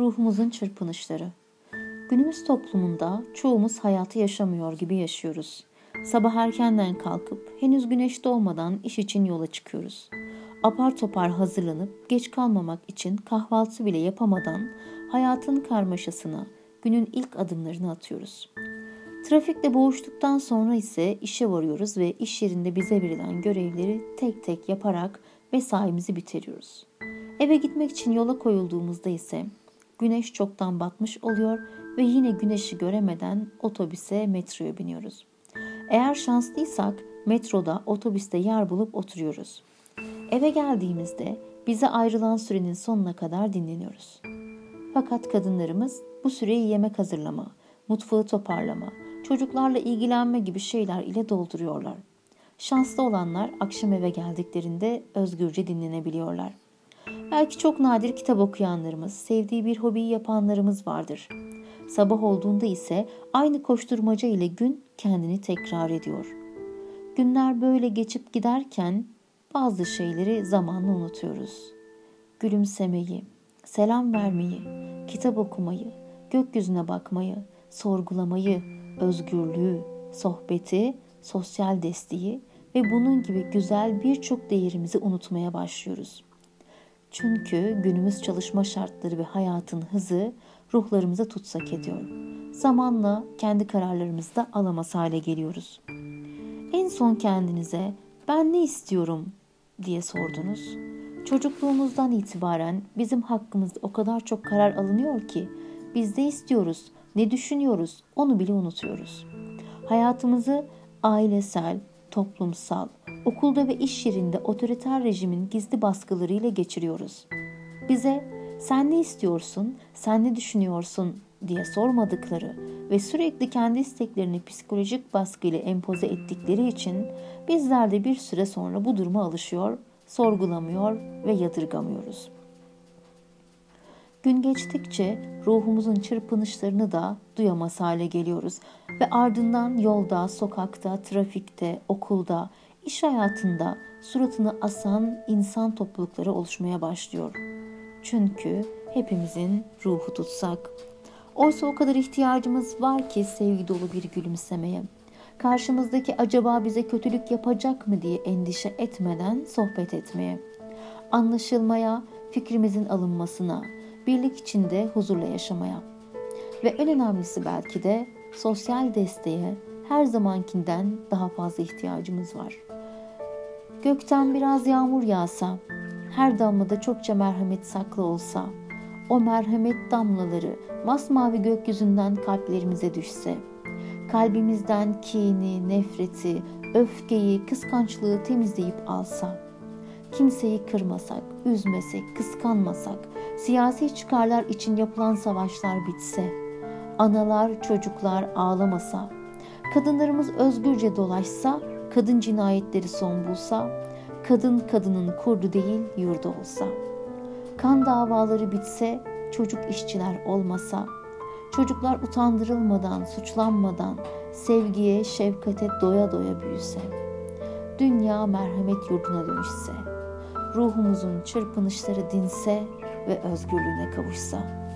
ruhumuzun çırpınışları. Günümüz toplumunda çoğumuz hayatı yaşamıyor gibi yaşıyoruz. Sabah erkenden kalkıp henüz güneş doğmadan iş için yola çıkıyoruz. Apar topar hazırlanıp geç kalmamak için kahvaltı bile yapamadan hayatın karmaşasına günün ilk adımlarını atıyoruz. Trafikle boğuştuktan sonra ise işe varıyoruz ve iş yerinde bize verilen görevleri tek tek yaparak mesaimizi bitiriyoruz. Eve gitmek için yola koyulduğumuzda ise güneş çoktan batmış oluyor ve yine güneşi göremeden otobüse, metroya biniyoruz. Eğer şanslıysak metroda, otobüste yer bulup oturuyoruz. Eve geldiğimizde bize ayrılan sürenin sonuna kadar dinleniyoruz. Fakat kadınlarımız bu süreyi yemek hazırlama, mutfağı toparlama, çocuklarla ilgilenme gibi şeyler ile dolduruyorlar. Şanslı olanlar akşam eve geldiklerinde özgürce dinlenebiliyorlar. Belki çok nadir kitap okuyanlarımız, sevdiği bir hobiyi yapanlarımız vardır. Sabah olduğunda ise aynı koşturmaca ile gün kendini tekrar ediyor. Günler böyle geçip giderken bazı şeyleri zamanla unutuyoruz. Gülümsemeyi, selam vermeyi, kitap okumayı, gökyüzüne bakmayı, sorgulamayı, özgürlüğü, sohbeti, sosyal desteği ve bunun gibi güzel birçok değerimizi unutmaya başlıyoruz. Çünkü günümüz çalışma şartları ve hayatın hızı ruhlarımıza tutsak ediyor. Zamanla kendi kararlarımızı da alamaz hale geliyoruz. En son kendinize ben ne istiyorum diye sordunuz. Çocukluğumuzdan itibaren bizim hakkımızda o kadar çok karar alınıyor ki biz de istiyoruz, ne düşünüyoruz onu bile unutuyoruz. Hayatımızı ailesel, toplumsal, okulda ve iş yerinde otoriter rejimin gizli baskılarıyla geçiriyoruz. Bize sen ne istiyorsun, sen ne düşünüyorsun diye sormadıkları ve sürekli kendi isteklerini psikolojik baskıyla empoze ettikleri için bizler de bir süre sonra bu duruma alışıyor, sorgulamıyor ve yadırgamıyoruz. Gün geçtikçe ruhumuzun çırpınışlarını da duyamaz hale geliyoruz ve ardından yolda, sokakta, trafikte, okulda, iş hayatında suratını asan insan toplulukları oluşmaya başlıyor. Çünkü hepimizin ruhu tutsak. Oysa o kadar ihtiyacımız var ki sevgi dolu bir gülümsemeye. Karşımızdaki acaba bize kötülük yapacak mı diye endişe etmeden sohbet etmeye. Anlaşılmaya, fikrimizin alınmasına, birlik içinde huzurla yaşamaya. Ve en önemlisi belki de sosyal desteğe her zamankinden daha fazla ihtiyacımız var. Gökten biraz yağmur yağsa, her damlada çokça merhamet saklı olsa, o merhamet damlaları masmavi gökyüzünden kalplerimize düşse, kalbimizden kini, nefreti, öfkeyi, kıskançlığı temizleyip alsa, kimseyi kırmasak, üzmesek, kıskanmasak, siyasi çıkarlar için yapılan savaşlar bitse, analar, çocuklar ağlamasa, kadınlarımız özgürce dolaşsa, kadın cinayetleri son bulsa, kadın kadının kurdu değil yurdu olsa, kan davaları bitse, çocuk işçiler olmasa, çocuklar utandırılmadan, suçlanmadan, sevgiye, şefkate doya doya büyüse, dünya merhamet yurduna dönüşse, ruhumuzun çırpınışları dinse ve özgürlüğüne kavuşsa.''